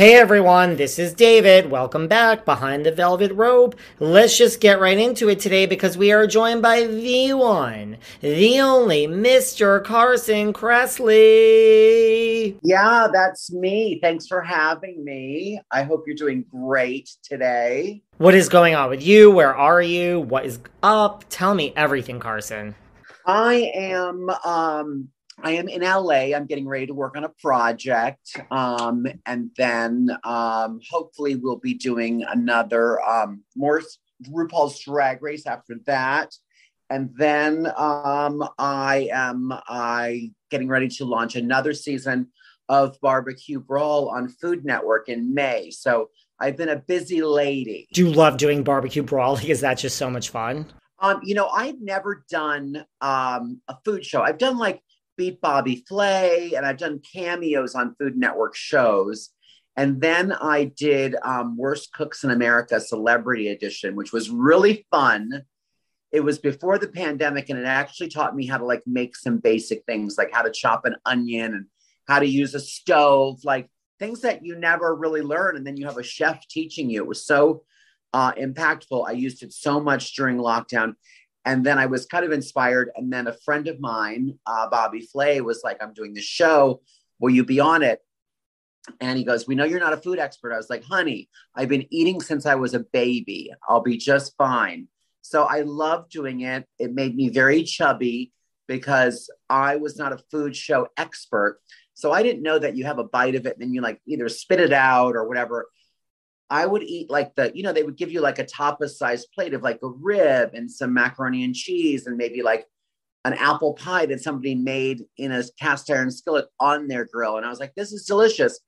Hey everyone, this is David. Welcome back behind the velvet rope. Let's just get right into it today because we are joined by the one, the only Mr. Carson Kressley. Yeah, that's me. Thanks for having me. I hope you're doing great today. What is going on with you? Where are you? What is up? Tell me everything, Carson. I am um I am in LA. I'm getting ready to work on a project. Um, and then um, hopefully we'll be doing another um, more RuPaul's Drag Race after that. And then um, I am I getting ready to launch another season of Barbecue Brawl on Food Network in May. So I've been a busy lady. Do you love doing Barbecue Brawl? Is that just so much fun? Um, you know, I've never done um, a food show. I've done like Beat Bobby Flay, and I've done cameos on Food Network shows. And then I did um, Worst Cooks in America Celebrity Edition, which was really fun. It was before the pandemic, and it actually taught me how to like make some basic things, like how to chop an onion and how to use a stove, like things that you never really learn. And then you have a chef teaching you. It was so uh, impactful. I used it so much during lockdown. And then I was kind of inspired. And then a friend of mine, uh, Bobby Flay, was like, I'm doing this show. Will you be on it? And he goes, We know you're not a food expert. I was like, Honey, I've been eating since I was a baby. I'll be just fine. So I love doing it. It made me very chubby because I was not a food show expert. So I didn't know that you have a bite of it and then you like either spit it out or whatever. I would eat like the, you know, they would give you like a tapas sized plate of like a rib and some macaroni and cheese and maybe like an apple pie that somebody made in a cast iron skillet on their grill. And I was like, this is delicious.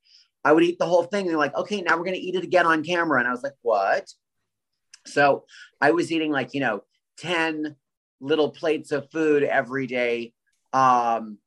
I would eat the whole thing. And they're like, okay, now we're going to eat it again on camera. And I was like, what? So I was eating like, you know, 10 little plates of food every day, um,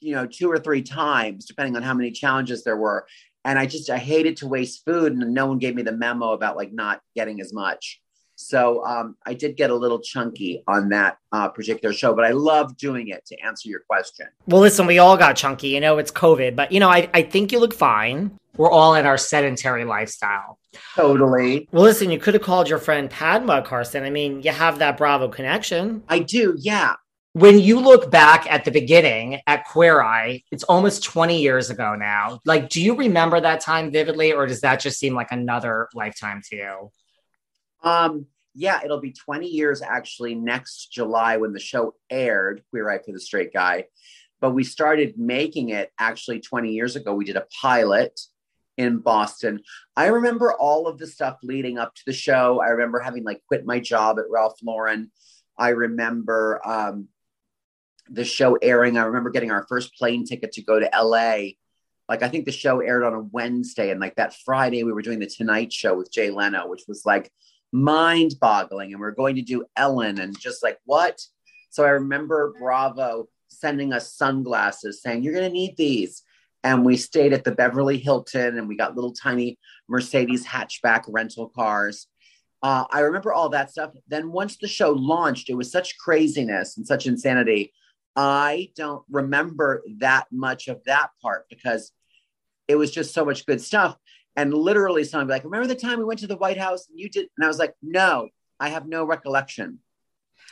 you know, two or three times, depending on how many challenges there were and I just I hated to waste food, and no one gave me the memo about like not getting as much. So um, I did get a little chunky on that uh, particular show, but I love doing it to answer your question. Well, listen, we all got chunky. You know, it's COVID, but you know, I, I think you look fine. We're all in our sedentary lifestyle. Totally. Well, listen, you could have called your friend Padma Carson. I mean, you have that Bravo connection. I do, yeah when you look back at the beginning at Queer Eye, it's almost 20 years ago now. Like, do you remember that time vividly, or does that just seem like another lifetime to you? Um, yeah, it'll be 20 years actually next July when the show aired, Queer Eye for the Straight Guy. But we started making it actually 20 years ago. We did a pilot in Boston. I remember all of the stuff leading up to the show. I remember having like quit my job at Ralph Lauren. I remember um, the show airing. I remember getting our first plane ticket to go to LA. Like I think the show aired on a Wednesday, and like that Friday we were doing the Tonight Show with Jay Leno, which was like mind-boggling. And we are going to do Ellen, and just like what? So I remember Bravo sending us sunglasses, saying you're going to need these. And we stayed at the Beverly Hilton, and we got little tiny Mercedes hatchback rental cars. Uh, I remember all that stuff. Then once the show launched, it was such craziness and such insanity. I don't remember that much of that part because it was just so much good stuff. And literally, someone be like, "Remember the time we went to the White House and you did?" And I was like, "No, I have no recollection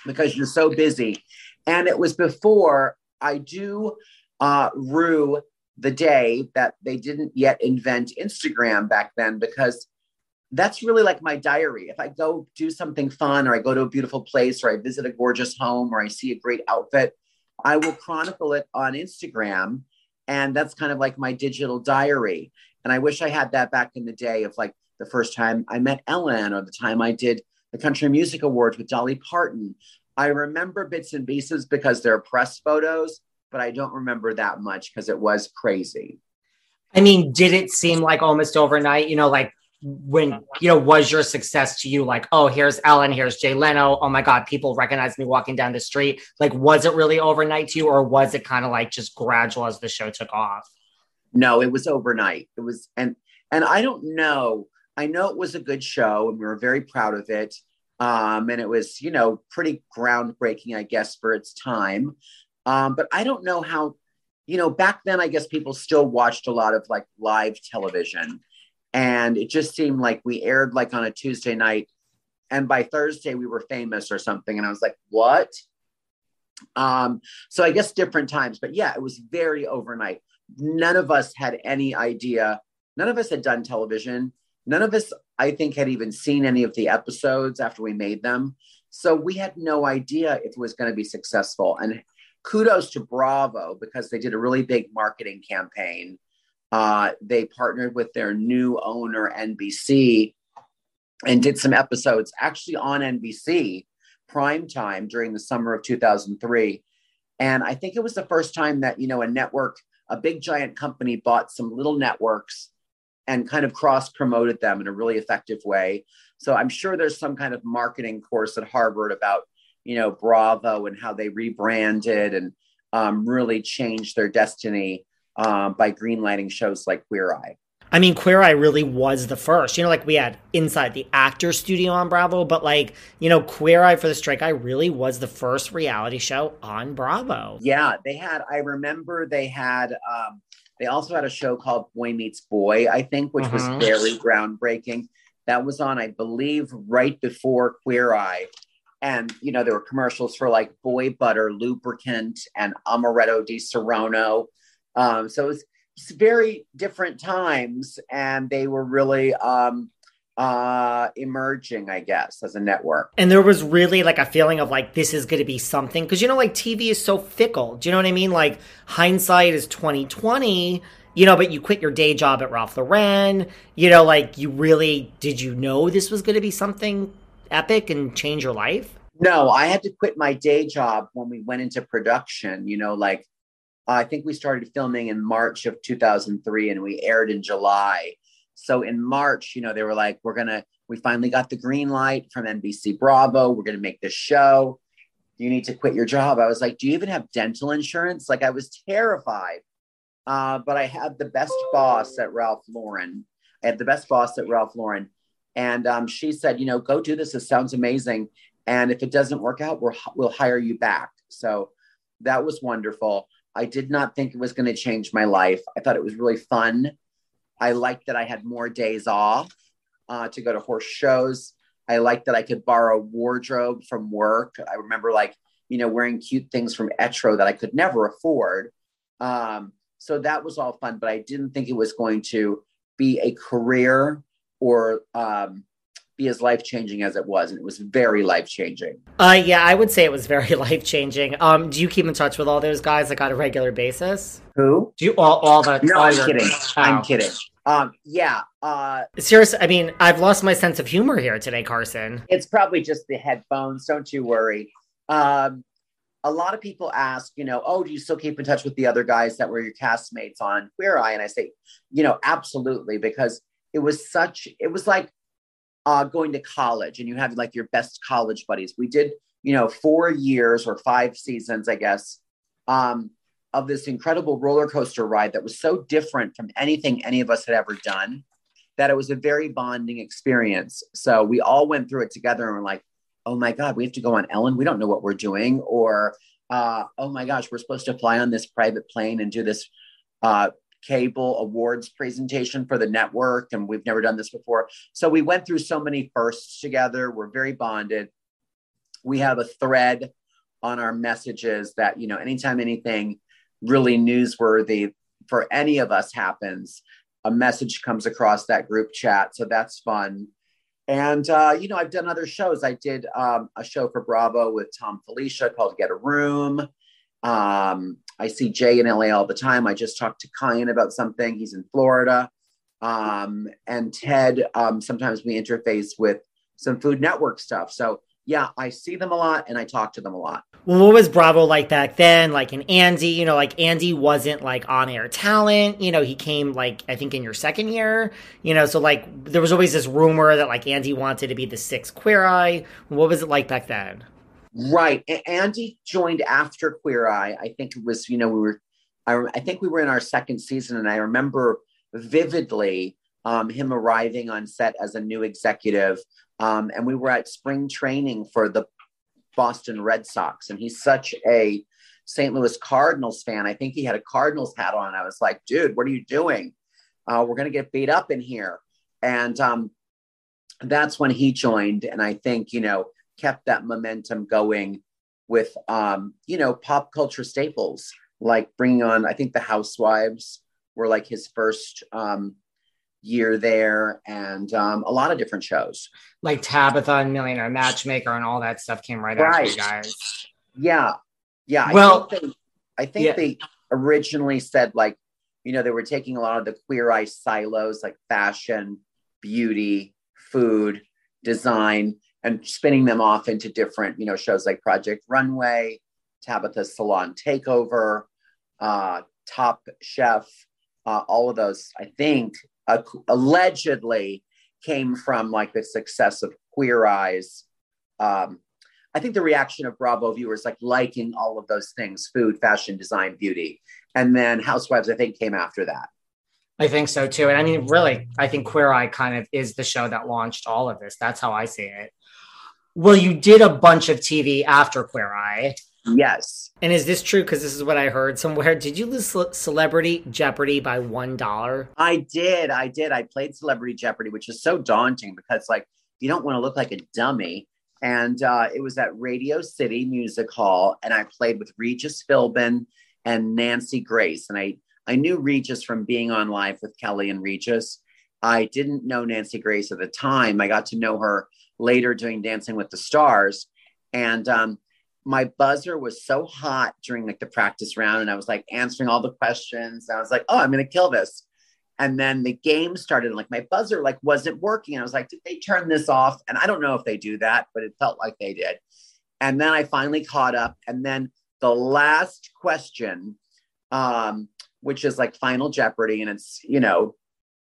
because you're so busy." And it was before I do uh, rue the day that they didn't yet invent Instagram back then because that's really like my diary. If I go do something fun or I go to a beautiful place or I visit a gorgeous home or I see a great outfit, I will chronicle it on Instagram. And that's kind of like my digital diary. And I wish I had that back in the day of like the first time I met Ellen or the time I did the Country Music Awards with Dolly Parton. I remember bits and pieces because they're press photos, but I don't remember that much because it was crazy. I mean, did it seem like almost overnight? You know, like when you know was your success to you? Like oh here's ellen here's jay leno. Oh my god people recognize me walking down the street. Like was it really overnight to you or was it kind of like just gradual as the show took off? No it was overnight. It was and and i don't know. I know it was a good show and we were very proud of it. Um and it was you know pretty groundbreaking i guess for its time. Um but i don't know how you know back then i guess people still watched a lot of like live television and it just seemed like we aired like on a Tuesday night and by Thursday we were famous or something and I was like what? Um so I guess different times but yeah it was very overnight. None of us had any idea. None of us had done television. None of us I think had even seen any of the episodes after we made them. So we had no idea if it was going to be successful and kudos to Bravo because they did a really big marketing campaign uh, they partnered with their new owner, NBC, and did some episodes actually on NBC prime time during the summer of 2003. And I think it was the first time that, you know, a network, a big giant company bought some little networks and kind of cross promoted them in a really effective way. So I'm sure there's some kind of marketing course at Harvard about, you know, Bravo and how they rebranded and um, really changed their destiny um, by greenlighting shows like Queer Eye. I mean, Queer Eye really was the first. You know, like we had Inside the Actor Studio on Bravo, but like, you know, Queer Eye for the Straight Guy really was the first reality show on Bravo. Yeah, they had, I remember they had, um, they also had a show called Boy Meets Boy, I think, which was mm-hmm. very groundbreaking. That was on, I believe, right before Queer Eye. And, you know, there were commercials for like Boy Butter lubricant and Amaretto di Saronno um, so it was, it's very different times, and they were really um, uh, emerging, I guess, as a network. And there was really like a feeling of like this is going to be something because you know, like TV is so fickle. Do you know what I mean? Like hindsight is twenty twenty. You know, but you quit your day job at Ralph Lauren. You know, like you really did you know this was going to be something epic and change your life? No, I had to quit my day job when we went into production. You know, like I think we started filming in March of 2003 and we aired in July. So in March, you know, they were like, we're going to, we finally got the green light from NBC Bravo. We're going to make this show. You need to quit your job. I was like, do you even have dental insurance? Like, I was terrified. Uh, but I had the best boss at Ralph Lauren. I had the best boss at Ralph Lauren. And um, she said, you know, go do this. It sounds amazing. And if it doesn't work out, we'll, we'll hire you back. So that was wonderful. I did not think it was going to change my life. I thought it was really fun. I liked that I had more days off uh, to go to horse shows. I liked that I could borrow wardrobe from work. I remember like, you know, wearing cute things from Etro that I could never afford. Um, so that was all fun, but I didn't think it was going to be a career or um, be as life changing as it was, and it was very life changing. Uh, yeah, I would say it was very life changing. Um, do you keep in touch with all those guys like on a regular basis? Who? Do you all all the? No, all I'm your, kidding. Oh. I'm kidding. Um, yeah. Uh, Seriously, I mean, I've lost my sense of humor here today, Carson. It's probably just the headphones. Don't you worry. Um, a lot of people ask, you know, oh, do you still keep in touch with the other guys that were your castmates on Queer Eye? And I say, you know, absolutely, because it was such, it was like uh, going to college and you have like your best college buddies. We did, you know, four years or five seasons, I guess, um, of this incredible roller coaster ride that was so different from anything any of us had ever done that it was a very bonding experience. So we all went through it together and we're like, oh my God, we have to go on Ellen. We don't know what we're doing. Or, uh, oh my gosh, we're supposed to fly on this private plane and do this uh, cable awards presentation for the network. And we've never done this before. So we went through so many firsts together. We're very bonded. We have a thread on our messages that, you know, anytime anything really newsworthy for any of us happens, a message comes across that group chat. So that's fun. And, uh, you know, I've done other shows. I did um, a show for Bravo with Thom Filicia called Get a Room. Um, I see Jai in LA all the time. I just talked to Kyan about something. He's in Florida. Um, and Ted, um, sometimes we interface with some Food Network stuff. So yeah, I see them a lot and I talk to them a lot. Well, what was Bravo like back then? Like in Andy, you know, like Andy wasn't like on air talent. You know, he came like I think in your second year. You know, so like there was always this rumor that like Andy wanted to be the sixth Queer Eye. What was it like back then? Right, Andy joined after Queer Eye. I think it was you know we were, I, I think we were in our second season, and I remember vividly um, him arriving on set as a new executive um, and we were at spring training for the Boston Red Sox. And he's such a St. Louis Cardinals fan. I think he had a Cardinals hat on. I was like, dude, what are you doing? Uh, we're going to get beat up in here. And um, that's when he joined. And I think, you know, kept that momentum going with, um, you know, pop culture staples like bringing on, I think the Housewives were like his first um, year there and um, a lot of different shows. Like Tabitha and Millionaire Matchmaker and all that stuff came right, right. after you guys. Yeah. Yeah. Well, I think, they, I think yeah. they originally said like, you know, they were taking a lot of the queer eye silos like fashion, beauty, food, design, and spinning them off into different, you know, shows like Project Runway, Tabitha Salon Takeover, uh, Top Chef, uh, all of those, I think, uh, allegedly came from like the success of Queer Eyes. Um, I think the reaction of Bravo viewers like liking all of those things food, fashion, design, beauty. And then Housewives, I think, came after that. I think so too. And I mean, really, I think Queer Eye kind of is the show that launched all of this. That's how I see it. Well, you did a bunch of TV after Queer Eye. Yes. And is this true? Because this is what I heard somewhere. Did you lose Celebrity Jeopardy by one dollar? I did. I did. I played Celebrity Jeopardy, which is so daunting because, like, you don't want to look like a dummy. And uh, it was at Radio City Music Hall, and I played with Regis Philbin and Nancy Grace. And I I knew Regis from being on live with Kelly and Regis. I didn't know Nancy Grace at the time. I got to know her later doing Dancing with the Stars. And um, my buzzer was so hot during like the practice round and I was like answering all the questions. I was like, oh, I'm gonna kill this. And then the game started and like my buzzer like wasn't working. I was like, did they turn this off? And I don't know if they do that, but it felt like they did. And then I finally caught up. And then the last question, um, which is like Final Jeopardy, and it's you know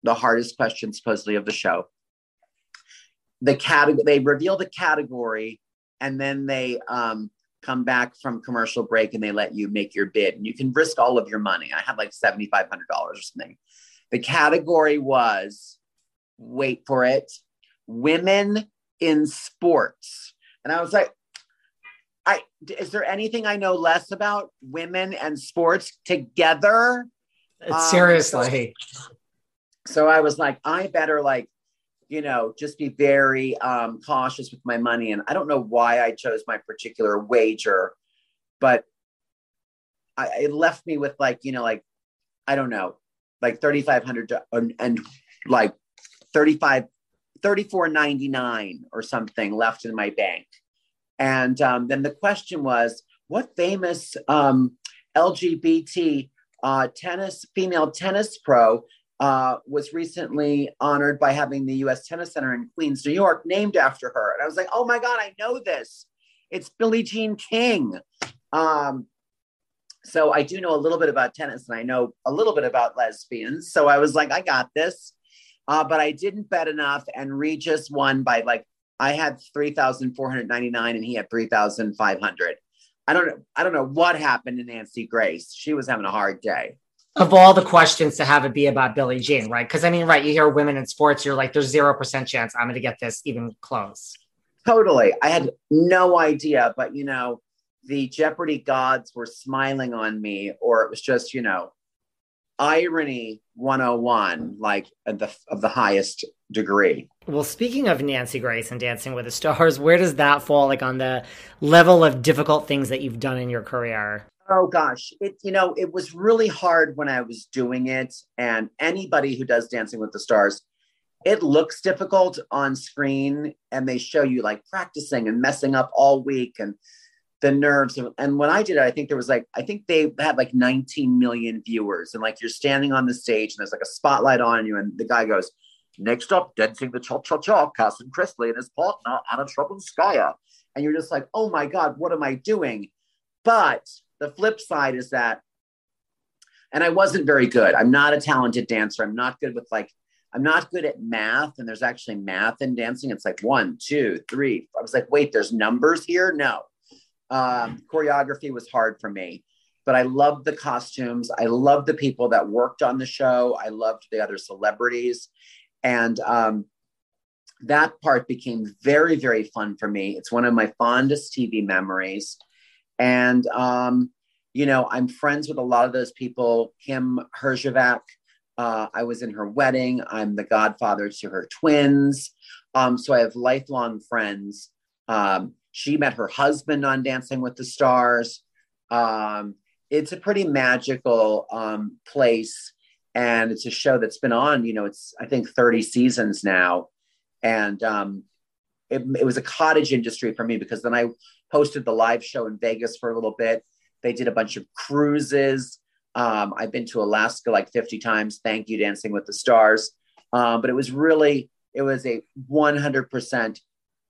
the hardest question supposedly of the show. The category they reveal the category, and then they um, come back from commercial break and they let you make your bid and you can risk all of your money. I had like $7,500 or something. The category was wait for it women in sports. And I was like, I is there anything I know less about women and sports together? Um, Seriously. Um, so, so I was like, I better like you know, just be very um, cautious with my money. And I don't know why I chose my particular wager, but I, it left me with like, you know, like, I don't know, like 3,500 and, and like 35, 34.99 or something left in my bank. And um, then the question was, what famous um, LGBT uh, tennis, female tennis pro uh, was recently honored by having the U.S. Tennis Center in Queens, New York, named after her. And I was like, oh my God, I know this. It's Billie Jean King. Um, so I do know a little bit about tennis and I know a little bit about lesbians. So I was like, I got this. Uh, but I didn't bet enough, and Regis won by like I had three thousand four hundred ninety nine, and he had three thousand five hundred. I don't know. I don't know what happened to Nancy Grace. She was having a hard day. Of all the questions to have it be about Billie Jean, right? Because I mean, right, you hear women in sports, you're like, there's zero percent chance I'm going to get this even close. Totally. I had no idea, but you know, the Jeopardy gods were smiling on me, or it was just, you know, irony 101 like of the of the highest degree well speaking of nancy grace and dancing with the stars where does that fall like on the level of difficult things that you've done in your career oh gosh it you know it was really hard when i was doing it and anybody who does dancing with the stars it looks difficult on screen and they show you like practicing and messing up all week and the nerves. And when I did it, I think there was like, I think they had like 19 million viewers. And like you're standing on the stage and there's like a spotlight on you. And the guy goes, Next up, dancing the cha cha cha, Carson Kressley and his partner, Anna Trebunskaya. And you're just like, oh my God, what am I doing? But the flip side is that, and I wasn't very good. I'm not a talented dancer. I'm not good with like, I'm not good at math. And there's actually math in dancing. It's like one, two, three. I was like, wait, there's numbers here? No. Um, choreography was hard for me, but I loved the costumes. I loved the people that worked on the show. I loved the other celebrities. And um, that part became very, very fun for me. It's one of my fondest TV memories. And, um, you know, I'm friends with a lot of those people. Kym Herjavec, uh, I was in her wedding. I'm the godfather to her twins. Um, so I have lifelong friends. Um, she met her husband on Dancing with the Stars. Um, it's a pretty magical um, place. And it's a show that's been on, you know, it's, I think, 30 seasons now. And um, it, it was a cottage industry for me because then I hosted the live show in Vegas for a little bit. They did a bunch of cruises. Um, I've been to Alaska like 50 times. Thank you, Dancing with the Stars. Um, but it was really, it was a 100%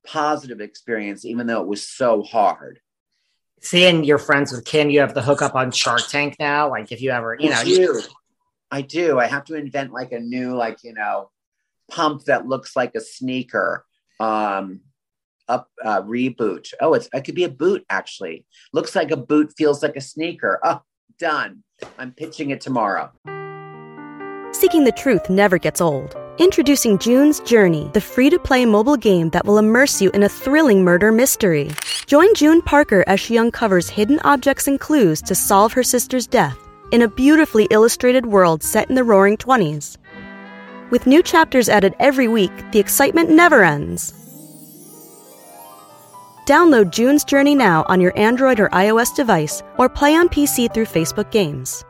positive experience, even though it was so hard. Seeing your friends with Kim, you have the hookup on Shark Tank now. Like if you ever, you know, I do. I do. I have to invent like a new, like you know, pump that looks like a sneaker. Um, up uh, reboot. Oh, it's it could be a boot actually. Looks like a boot, feels like a sneaker. Oh, done. I'm pitching it tomorrow. Seeking the truth never gets old. Introducing June's Journey, the free to play mobile game that will immerse you in a thrilling murder mystery. Join June Parker as she uncovers hidden objects and clues to solve her sister's death in a beautifully illustrated world set in the roaring 20s. With new chapters added every week, the excitement never ends. Download June's Journey now on your Android or iOS device or play on PC through Facebook Games.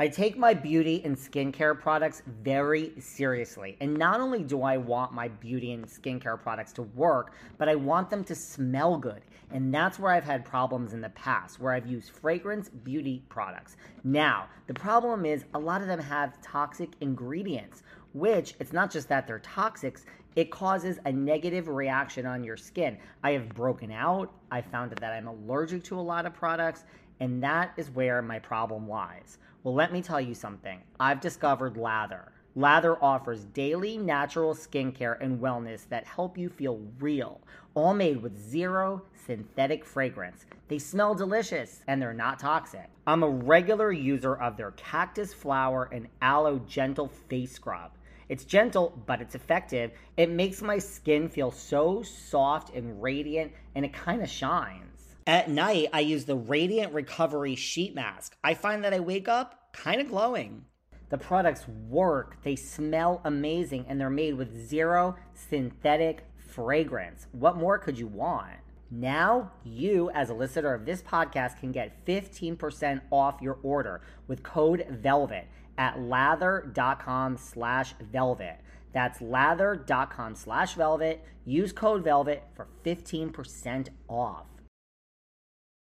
I take my beauty and skincare products very seriously. And not only do I want my beauty and skincare products to work, but I want them to smell good. And that's where I've had problems in the past, where I've used fragrance beauty products. Now, the problem is a lot of them have toxic ingredients, which it's not just that they're toxics, it causes a negative reaction on your skin. I have broken out. I found that I'm allergic to a lot of products, and that is where my problem lies. Well, let me tell you something. I've discovered Lather. Lather offers daily natural skincare and wellness that help you feel real, all made with zero synthetic fragrance. They smell delicious and they're not toxic. I'm a regular user of their cactus flower and aloe gentle face scrub. It's gentle, but it's effective. It makes my skin feel so soft and radiant, and it kind of shines. At night, I use the Radiant Recovery Sheet Mask. I find that I wake up kind of glowing. The products work, they smell amazing, and they're made with zero synthetic fragrance. What more could you want? Now, you, as a listener of this podcast, can get 15% off your order with code VELVET at lather.com slash velvet. That's lather.com slash velvet. Use code VELVET for 15% off.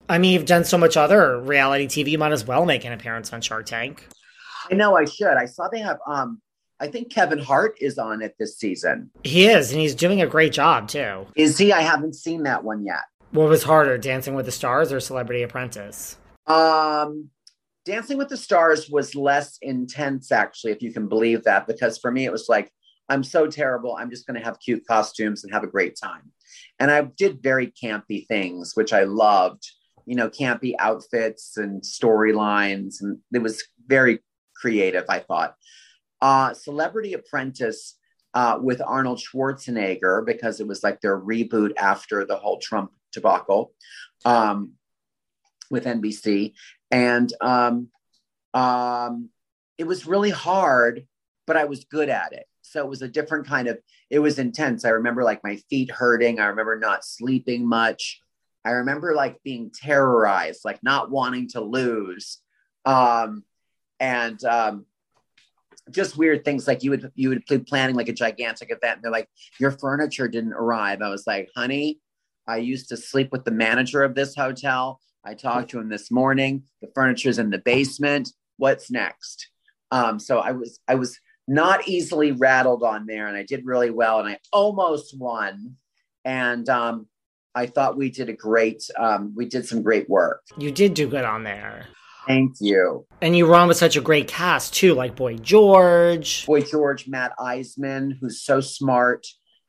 I mean, you've done so much other reality TV. You might as well make an appearance on Shark Tank. I know I should. I saw they have um I think Kevin Hart is on it this season. He is, and he's doing a great job too. Is he? I haven't seen that one yet. What was harder, Dancing with the Stars or Celebrity Apprentice? Um, Dancing with the Stars was less intense, actually, if you can believe that, because for me, it was like, I'm so terrible. I'm just going to have cute costumes and have a great time. And I did very campy things, which I loved, you know, campy outfits and storylines. And it was very creative, I thought. Uh, Celebrity Apprentice uh, with Arnold Schwarzenegger, because it was like their reboot after the whole Trump debacle um, with NBC. And um, um, it was really hard, but I was good at it. So it was a different kind of, it was intense. I remember like my feet hurting. I remember not sleeping much. I remember like being terrorized, like not wanting to lose. Um, and um, just weird things like you would you would be planning like a gigantic event and they're like your furniture didn't arrive i was like honey i used to sleep with the manager of this hotel i talked to him this morning the furniture's in the basement what's next um, so i was i was not easily rattled on there and i did really well and i almost won and um, i thought we did a great um, we did some great work You did do good on there. thank you And you were on with such a great cast too, like Boy George. Boy George, Matt Iseman, who's so smart.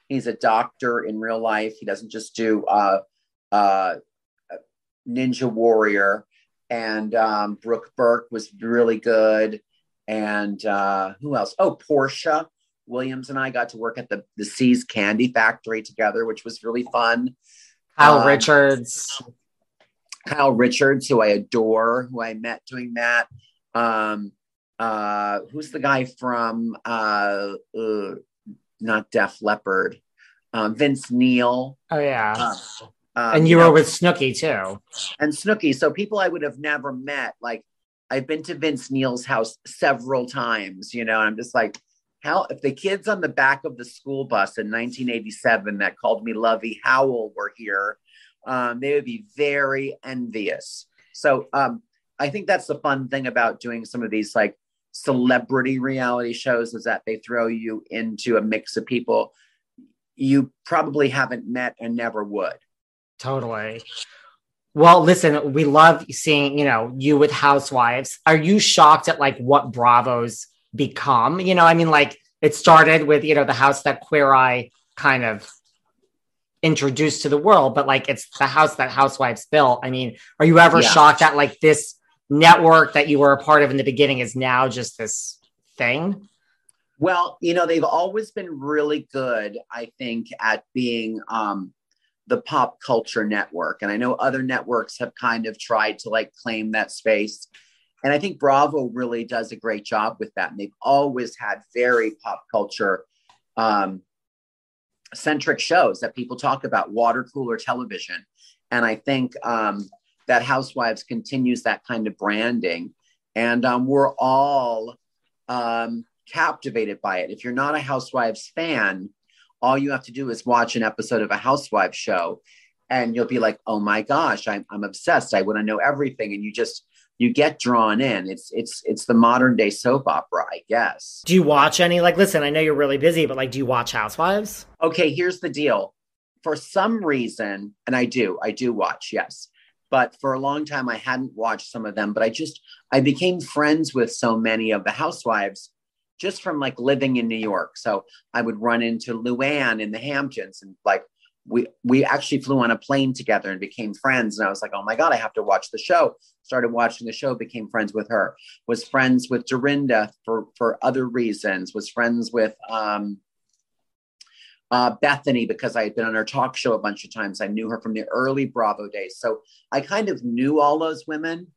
He's a doctor in real life. He doesn't just do uh, uh, Ninja Warrior. And um, Brooke Burke was really good. And uh, who else? Oh, Porsha Williams and I got to work at the the See's Candy Factory together, which was really fun. Kyle Um, Richards. Kyle Richards, who I adore, who I met doing that. Um, uh, who's the guy from uh, uh, not Def Leppard? Um, Vince Neil. Oh yeah. Uh, um, and you were know, with Snooki too. and Snooki. So people I would have never met. Like I've been to Vince Neil's house several times, you know, and I'm just like, how if the kids on the back of the school bus in 1987 that called me Lovey Howell were here, um, they would be very envious. So um, I think that's the fun thing about doing some of these like celebrity reality shows is that they throw you into a mix of people you probably haven't met and never would. Totally. Well, listen, we love seeing, you know, you with housewives. Are you shocked at like what Bravo's become? You know, I mean, like it started with, you know, the house that Queer Eye kind of introduced to the world, but like it's the house that Housewives built. I mean, are you ever Yeah. shocked that like this network that you were a part of in the beginning is now just this thing? Well, you know, they've always been really good, I think, at being um, the pop culture network. And I know other networks have kind of tried to like claim that space. And I think Bravo really does a great job with that. And they've always had very pop culture um, centric shows that people talk about, water cooler television. And I think um, that Housewives continues that kind of branding. And um, we're all um, captivated by it. If you're not a Housewives fan, all you have to do is watch an episode of a Housewives show and you'll be like, oh my gosh, I'm, I'm obsessed. I want to know everything. And you just, you get drawn in. It's, it's, it's the modern day soap opera, I guess. Do you watch any? Like, listen, I know you're really busy, but like, do you watch Housewives? okay, here's the deal. For some reason, and I do, I do watch, yes. But for a long time, I hadn't watched some of them. But I just, I became friends with so many of the housewives just from like living in New York. So I would run into Luann in the Hamptons and like, we, we actually flew on a plane together and became friends. And I was like, oh my God, I have to watch the show. Started watching the show, became friends with her, was friends with Dorinda for, for other reasons, was friends with, um, uh, Bethenny because I had been on her talk show a bunch of times. I knew her from the early Bravo days. So I kind of knew all those women.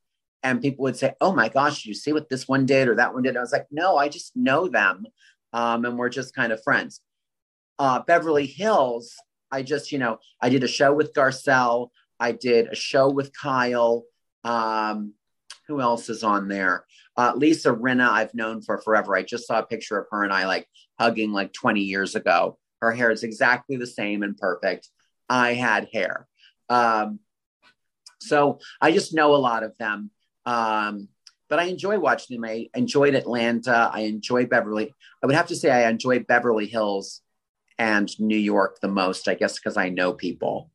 And people would say, Oh my gosh, you see what this one did or that one did? I was like, No, I just know them. Um, and we're just kind of friends. Uh, Beverly Hills, I just, you know, I did a show with Garcelle. I did a show with Kyle. Um, who else is on there? Uh, Lisa Rinna, I've known for forever. I just saw a picture of her and I like hugging like 20 years ago. Her hair is exactly the same and perfect. I had hair. Um, so I just know a lot of them. Um, but I enjoy watching them. I enjoyed Atlanta. I enjoy Beverly. I would have to say I enjoy Beverly Hills and New York the most, I guess, because I know people.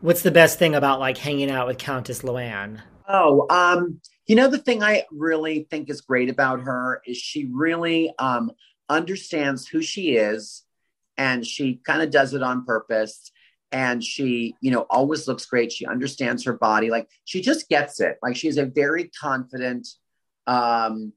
What's the best thing about like hanging out with Countess Luann? Oh, um, you know, the thing I really think is great about her is she really um, understands who she is and she kind of does it on purpose. And she, you know, always looks great. She understands her body. Like she just gets it. Like she's a very confident, um,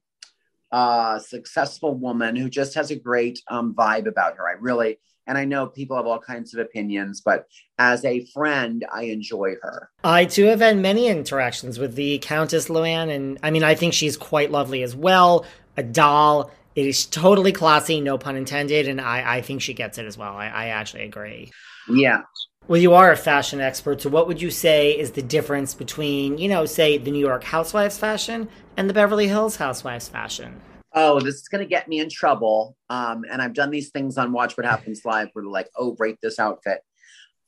uh, successful woman who just has a great um, vibe about her. I really, and I know people have all kinds of opinions, but as a friend, I enjoy her. I too have had many interactions with the Countess Luann, and I mean, I think she's quite lovely as well. A doll. It is totally classy, no pun intended, and I, I think she gets it as well. I, I actually agree. Yeah. Well, you are a fashion expert, so what would you say is the difference between, you know, say the New York Housewives fashion and the Beverly Hills Housewives fashion? oh, this is going to get me in trouble. Um, and I've done these things on Watch What Happens Live where they're like, oh, rate this outfit.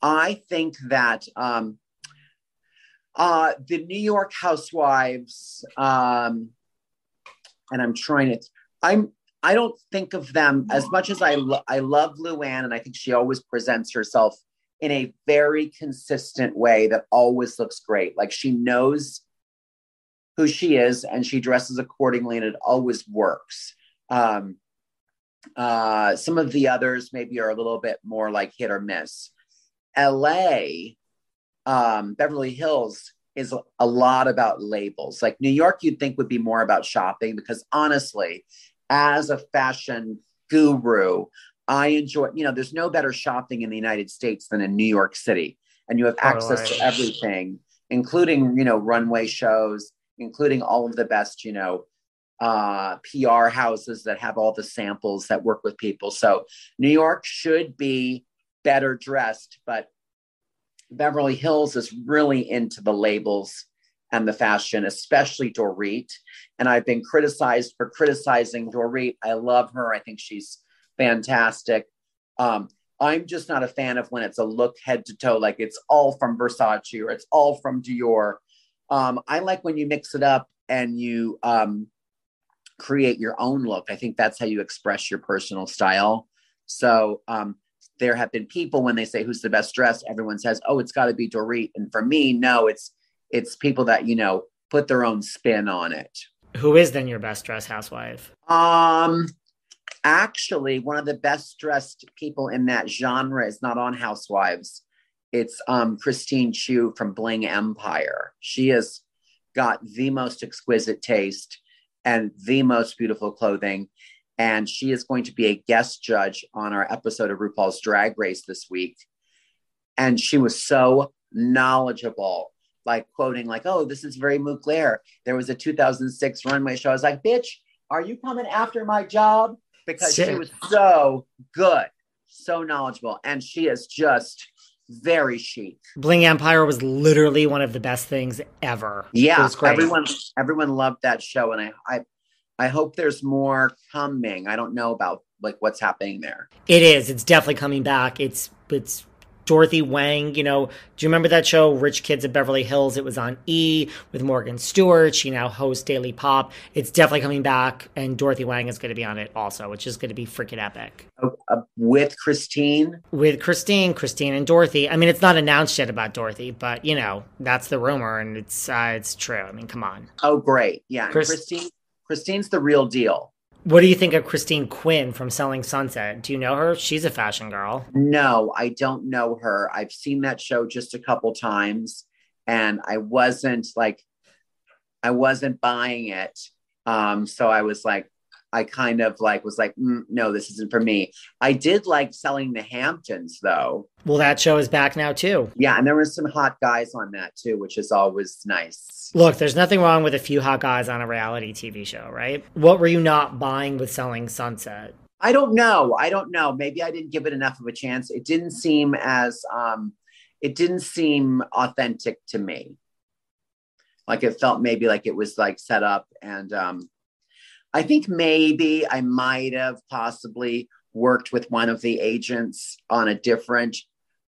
I think that um, uh, the New York Housewives, um, and I'm trying to, I'm, I don't think of them as much as I, lo- I love Luann, and I think she always presents herself in a very consistent way that always looks great. Like she knows who she is and she dresses accordingly and it always works. Um, uh, some of the others maybe are a little bit more like hit or miss. LA, um, Beverly Hills is a lot about labels. Like New York, you'd think would be more about shopping because honestly, as a fashion guru, I enjoy, you know, there's no better shopping in the United States than in New York City. And you have access to everything, including, you know, runway shows, including all of the best, you know, uh, PR houses that have all the samples that work with people. So New York should be better dressed, but Beverly Hills is really into the labels and the fashion, especially Dorit. And I've been criticized for criticizing Dorit. I love her. I think she's fantastic. Um, I'm just not a fan of when it's a look head to toe, like it's all from Versace or it's all from Dior. Um, I like when you mix it up and you um, create your own look. I think that's how you express your personal style. So um, there have been people when they say who's the best dressed, everyone says, "Oh, it's got to be Dorit." And for me, no, it's it's people that you know put their own spin on it. Who is then your best dressed housewife? Um, actually, one of the best dressed people in that genre is not on Housewives. It's um, Christine Chiu from Bling Empire. She has got the most exquisite taste and the most beautiful clothing. And she is going to be a guest judge on our episode of RuPaul's Drag Race this week. And she was so knowledgeable, like quoting, like, oh, this is very Mugler. There was a 2006 runway show. I was like, bitch, are you coming after my job? Because she was so good, so knowledgeable. And she is just very chic. Bling Empire was literally one of the best things ever. Yeah, everyone everyone loved that show, and I I I hope there's more coming. I don't know about like what's happening there. It is. It's definitely coming back. It's it's Dorothy Wang, you know, do you remember that show, Rich Kids of Beverly Hills? It was on E with Morgan Stewart. She now hosts Daily Pop. It's definitely coming back, and Dorothy Wang is going to be on it also, which is going to be freaking epic. Uh, uh, with Christine? With Christine, Christine and Dorothy. I mean, it's not announced yet about Dorothy, but you know, that's the rumor, and it's uh, it's true. I mean, come on. Oh, great. Yeah. Chris- Christine, Christine's the real deal. What do you think of Christine Quinn from Selling Sunset? Do you know her? She's a fashion girl. No, I don't know her. I've seen that show just a couple times and I wasn't like I wasn't buying it. Um, so I was like, I kind of like was like, mm, no, this isn't for me. I did like selling the Hamptons though. Well, that show is back now too. Yeah, and there were some hot guys on that too, which is always nice. Look, there's nothing wrong with a few hot guys on a reality TV show, right? What were you not buying with selling Sunset? I don't know. I don't know. Maybe I didn't give it enough of a chance. It didn't seem as um it didn't seem authentic to me. Like it felt maybe like it was like set up and um I think maybe I might have possibly worked with one of the agents on a different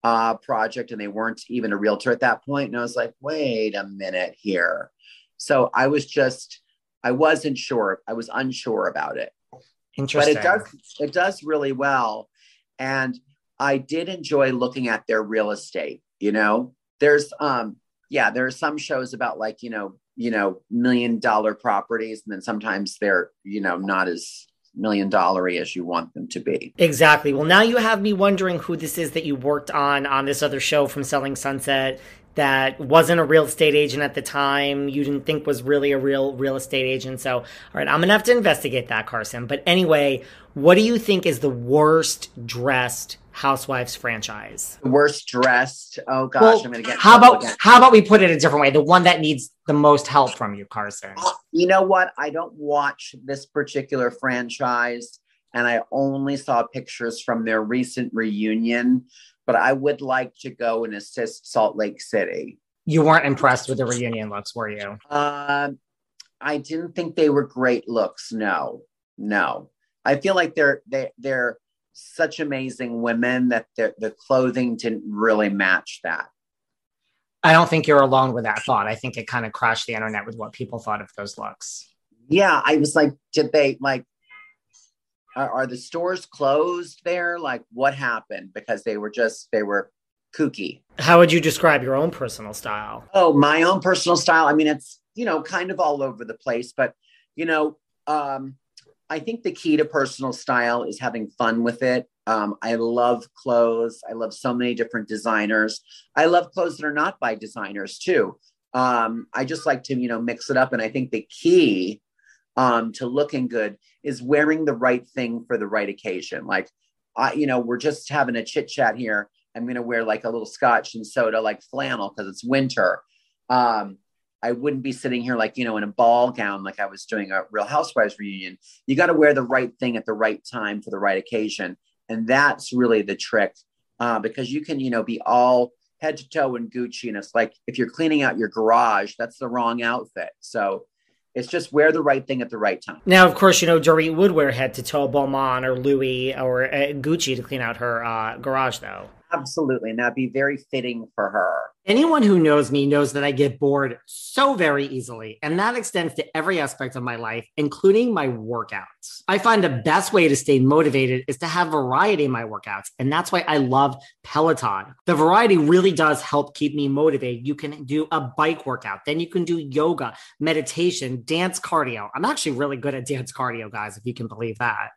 uh, project and they weren't even a realtor at that point. And I was like, wait a minute here. So I was just, I wasn't sure. I was unsure about it. Interesting. But it does, it does really well. And I did enjoy looking at their real estate, you know? there's um yeah, there are some shows about like, you know, you know, million dollar properties, and then sometimes they're, you know, not as million dollary as you want them to be. Exactly. Well, now you have me wondering who this is that you worked on on this other show from Selling Sunset that wasn't a real estate agent at the time. You didn't think was really a real real estate agent. So, all right, I'm gonna have to investigate that, Carson. But anyway, what do you think is the worst dressed Housewives franchise? Worst dressed. Oh gosh, Well, I'm gonna get. how about again. how about we put it a different way? The one that needs the most help from you, Carson. You know what? I don't watch this particular franchise, and I only saw pictures from their recent reunion. But I would like to go and assist Salt Lake City. You weren't impressed with the reunion looks, were you? Um, I didn't think they were great looks. No, no. I feel like they're they they're such amazing women that their the clothing didn't really match that. I don't think you're alone with that thought. I think it kind of crashed the internet with what people thought of those looks. Yeah, I was like, did they like? Are, are the stores closed there? Like, what happened? Because they were just they were kooky. How would you describe your own personal style? Oh, my own personal style. I mean, it's you know kind of all over the place, but you know, um, I think the key to personal style is having fun with it. Um, I love clothes. I love so many different designers. I love clothes that are not by designers too. Um, I just like to you know mix it up, and I think the key um, to looking good is wearing the right thing for the right occasion. Like, I, you know, we're just having a chit chat here. I'm going to wear like a little scotch and soda, like flannel, because it's winter. Um, I wouldn't be sitting here like, you know, in a ball gown, like I was doing a Real Housewives reunion. You got to wear the right thing at the right time for the right occasion. And that's really the trick uh, because you can, you know, be all head to toe in Gucci. And it's like if you're cleaning out your garage, that's the wrong outfit. So it's just wear the right thing at the right time. Now, of course, you know Dorit would wear head to toe Balmain or Louis or uh, Gucci to clean out her uh, garage, though. Absolutely. And that'd be very fitting for her. Anyone who knows me knows that I get bored so very easily, and that extends to every aspect of my life, including my workouts. I find the best way to stay motivated is to have variety in my workouts, and that's why I love Peloton. The variety really does help keep me motivated. You can do a bike workout, then you can do yoga, meditation, dance cardio. I'm actually really good at dance cardio, guys, if you can believe that.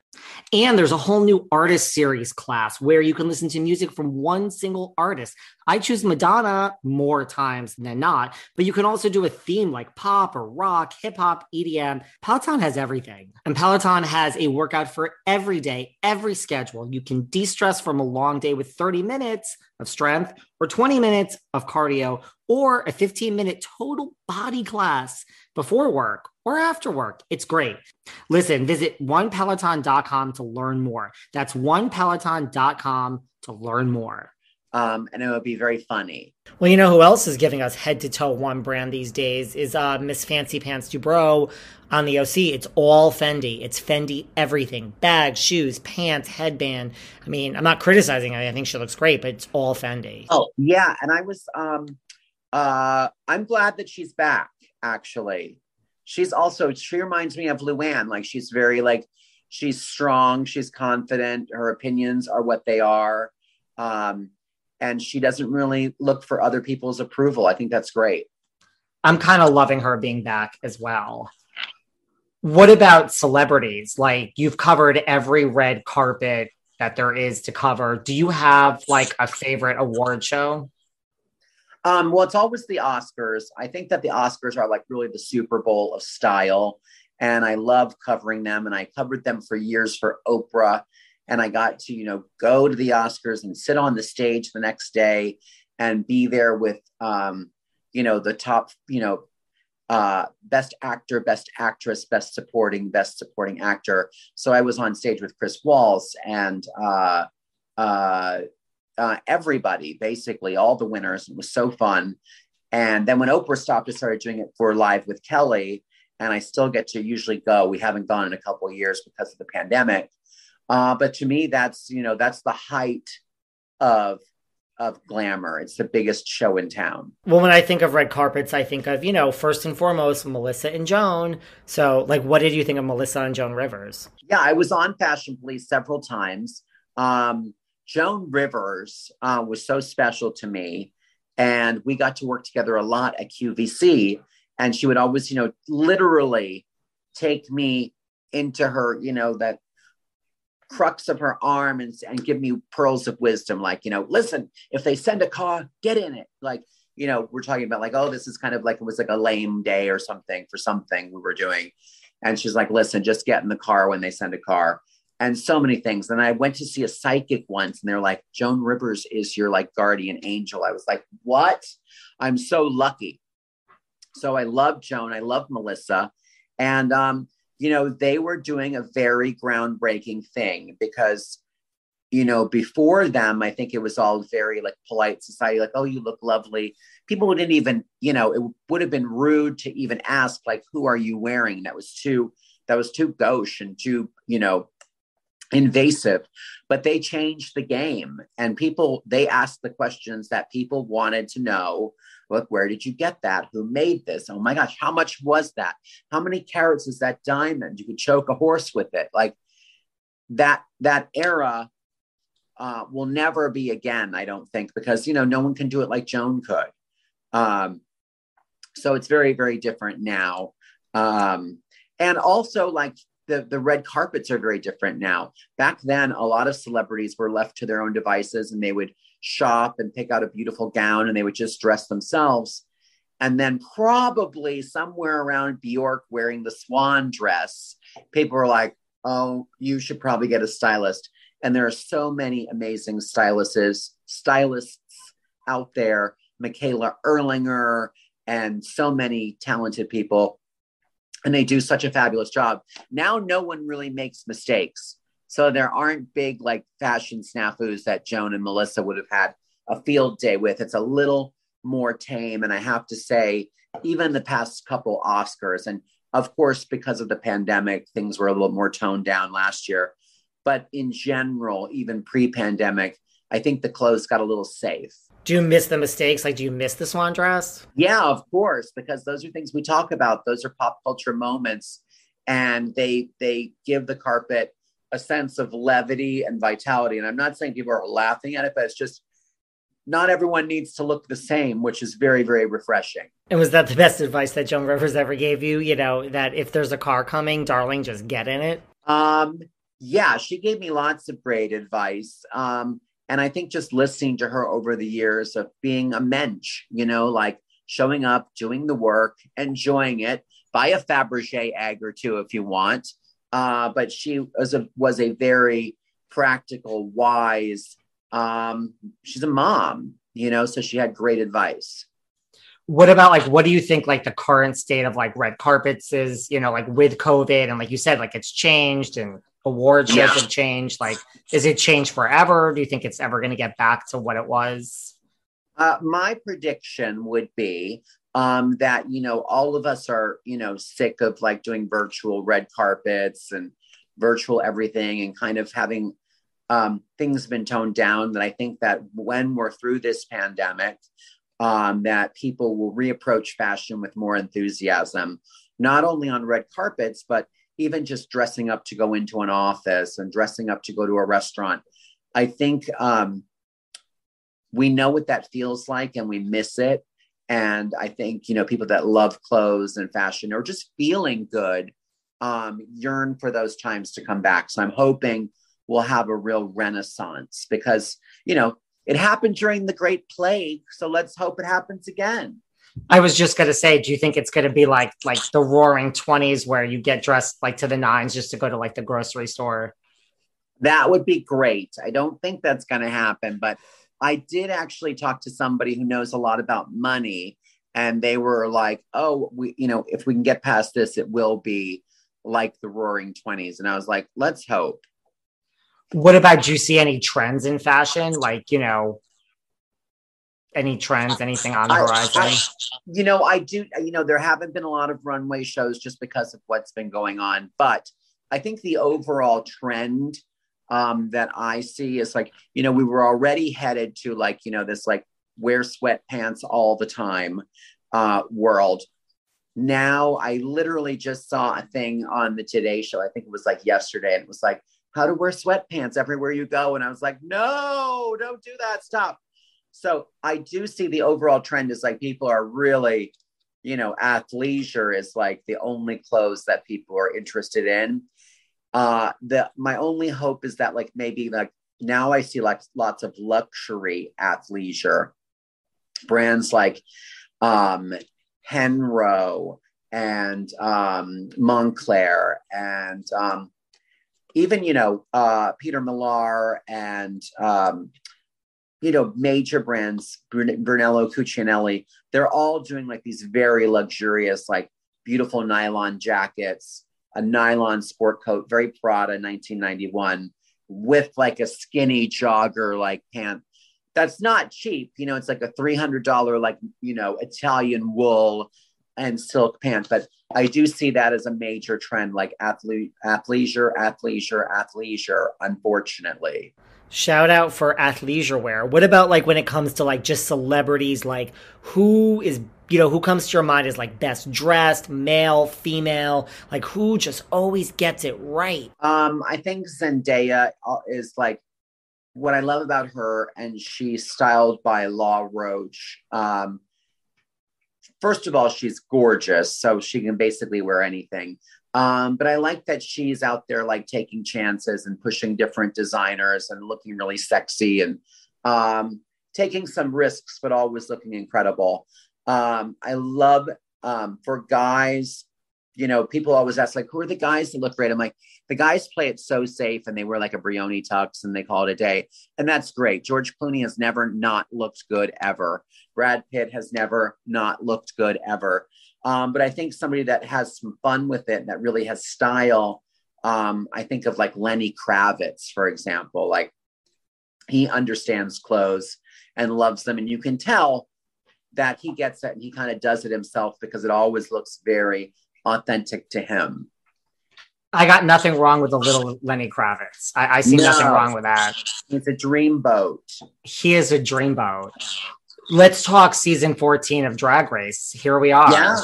And there's a whole new artist series class where you can listen to music from one single artist. I choose Madonna more times than not, but you can also do a theme like pop or rock, hip hop, EDM. Peloton has everything. And Peloton has a workout for every day, every schedule. You can de stress from a long day with 30 minutes of strength or 20 minutes of cardio or a 15 minute total body class before work or after work. It's great. Listen, visit onepeloton.com to learn more. That's onepeloton.com to learn more. Um, and it would be very funny. Well, you know who else is giving us head to toe one brand these days is uh, Miss Fancy Pants Dubrow on the OC. It's all Fendi. It's Fendi everything: bags, shoes, pants, headband. I mean, I'm not criticizing her. I think she looks great, but it's all Fendi. Oh, yeah. And I was, um, uh, I'm glad that she's back, actually. She's also, she reminds me of Luann. Like, she's very, like, she's strong, she's confident, her opinions are what they are. Um, and she doesn't really look for other people's approval. I think that's great. I'm kind of loving her being back as well. What about celebrities? Like you've covered every red carpet that there is to cover. Do you have like a favorite award show? Um, well, it's always the Oscars. I think that the Oscars are like really the Super Bowl of style. And I love covering them. And I covered them for years for Oprah. And I got to, you know, go to the Oscars and sit on the stage the next day and be there with, um, you know, the top, you know, uh, best actor, best actress, best supporting, best supporting actor. So I was on stage with Christoph Waltz and uh, uh, uh, everybody, basically all the winners. It was so fun. And then when Oprah stopped, I started doing it for Live with Kelly, and I still get to usually go. We haven't gone in a couple years because of the pandemic. Uh, but to me, that's you know that's the height of of glamour. It's the biggest show in town. Well, when I think of red carpets, I think of, you know, first and foremost, Melissa and Joan. So, like, what did you think of Melissa and Joan Rivers? Yeah, I was on Fashion Police several times. Um, Joan Rivers uh, was so special to me. And we got to work together a lot at QVC. And she would always, you know, literally take me into her, you know, that crux of her arm and, and give me pearls of wisdom. Like, you know, listen, if they send a car, get in it. Like, you know, we're talking about like, oh, this is kind of like it was like a lame day or something for something we were doing. And she's like, listen, just get in the car when they send a car. And so many things. And I went to see a psychic once, and they're like, Joan Rivers is your like guardian angel. I was like, what? I'm so lucky. So I love Joan. I love Melissa. And um, you know, they were doing a very groundbreaking thing because, you know, before them, I think it was all very like polite society, like, oh, you look lovely. People wouldn't even, you know, it would have been rude to even ask, like, who are you wearing? That was too, that was too gauche and too, you know, invasive but they changed the game and people they asked the questions that people wanted to know look where did you get that? Who made this? Oh my gosh how much was that? How many carats is that diamond? You could choke a horse with it. Like that that era uh, will never be again i don't think because you know no one can do it like joan could. Um, so it's very very different now. Um, and also like the, the red carpets are very different now. Back then, a lot of celebrities were left to their own devices and they would shop and pick out a beautiful gown and they would just dress themselves. And then, probably somewhere around Bjork wearing the swan dress, people were like, oh, you should probably get a stylist. And there are so many amazing stylists, stylists out there, Micaela Erlanger, and so many talented people and they do such a fabulous job. Now, no one really makes mistakes. So there aren't big like fashion snafus that Joan and Melissa would have had a field day with. It's a little more tame. And I have to say, even the past couple Oscars, and of course, because of the pandemic, things were a little more toned down last year. But in general, even pre pandemic, I think the clothes got a little safe. Do you miss the mistakes? Like, do you miss the swan dress? Yeah, of course, because those are things we talk about. Those are pop culture moments, and they they give the carpet a sense of levity and vitality. And I'm not saying people are laughing at it, but it's just not everyone needs to look the same, which is very, very refreshing. And was that the best advice that Joan Rivers ever gave you? You know, that if there's a car coming, darling, just get in it? Um, yeah, she gave me lots of great advice. Um, and I think just listening to her over the years of being a mensch, you know, like showing up, doing the work, enjoying it, buy a Fabergé egg or two if you want. Uh, but she was a, was a very practical, wise, um, she's a mom, you know, so she had great advice what about like what do you think like the current state of like red carpets is you know like with covid and like you said like it's changed and award shows yeah. have changed? Like, is it changed forever? Do you think it's ever going to get back to what it was? Uh, my prediction would be um, that you know all of us are you know sick of like doing virtual red carpets and virtual everything and kind of having um, things been toned down. That I think that when we're through this pandemic, um, that people will reapproach fashion with more enthusiasm, not only on red carpets but even just dressing up to go into an office and dressing up to go to a restaurant. I think um, we know what that feels like and we miss it. And I think, you know, people that love clothes and fashion or just feeling good um, yearn for those times to come back. So I'm hoping we'll have a real renaissance because, you know, it happened during the Great Plague. So let's hope it happens again. I was just gonna say, do you think it's gonna be like like the roaring twenties where you get dressed like to the nines just to go to like the grocery store? That would be great. I don't think that's gonna happen, but I did actually talk to somebody who knows a lot about money, and they were like, "Oh, we, you know, if we can get past this, it will be like the Roaring Twenties." And I was like, "Let's hope." What about? Do you see any trends in fashion? Like, you know, any trends, anything on the horizon? I, I, you know, I do. You know, there haven't been a lot of runway shows just because of what's been going on, but I think the overall trend um, that I see is like, you know, we were already headed to like, you know, this like wear sweatpants all the time uh, world. Now, I literally just saw a thing on the Today Show. I think it was like yesterday, and it was like how to wear sweatpants everywhere you go. And I was like, no, don't do that. Stop So I do see the overall trend is like people are really, you know, athleisure is like the only clothes that people are interested in. Uh, the my only hope is that like maybe like now I see like lots of luxury athleisure brands like um, Henro and um, Moncler and um, even you know uh, Peter Millar and um, you know major brands Brunello Cucinelli they're all doing like these very luxurious like beautiful nylon jackets a nylon sport coat very Prada 1991 with like a skinny jogger like pant that's not cheap you know it's like a $300 like you know Italian wool and silk pants. But I do see that as a major trend, like athlete, athleisure, athleisure, athleisure, unfortunately. Shout out for athleisure wear. What about like when it comes to like just celebrities? Like who is you know who comes to your mind as like best dressed, male, female? Like who just always gets it right? Um, I think Zendaya uh, is like what I love about her, and she's styled by Law Roach. Um, first of all, she's gorgeous, so she can basically wear anything. Um, but I like that she's out there like taking chances and pushing different designers and looking really sexy and um, taking some risks, but always looking incredible. Um, I love um, for guys, you know, people always ask like, who are the guys that look great? I'm like, the guys play it so safe and they wear like a Brioni tux and they call it a day. And that's great. George Clooney has never not looked good ever. Brad Pitt has never not looked good ever. Um, but I think somebody that has some fun with it, and that really has style. Um, I think of like Lenny Kravitz, for example. Like he understands clothes and loves them. And you can tell that he gets it and he kind of does it himself because it always looks very authentic to him. I got nothing wrong with the little Lenny Kravitz. I, I see no, nothing wrong with that. It's a dreamboat. He is a dreamboat. Let's talk season 14 of Drag Race. Here we are. Yeah.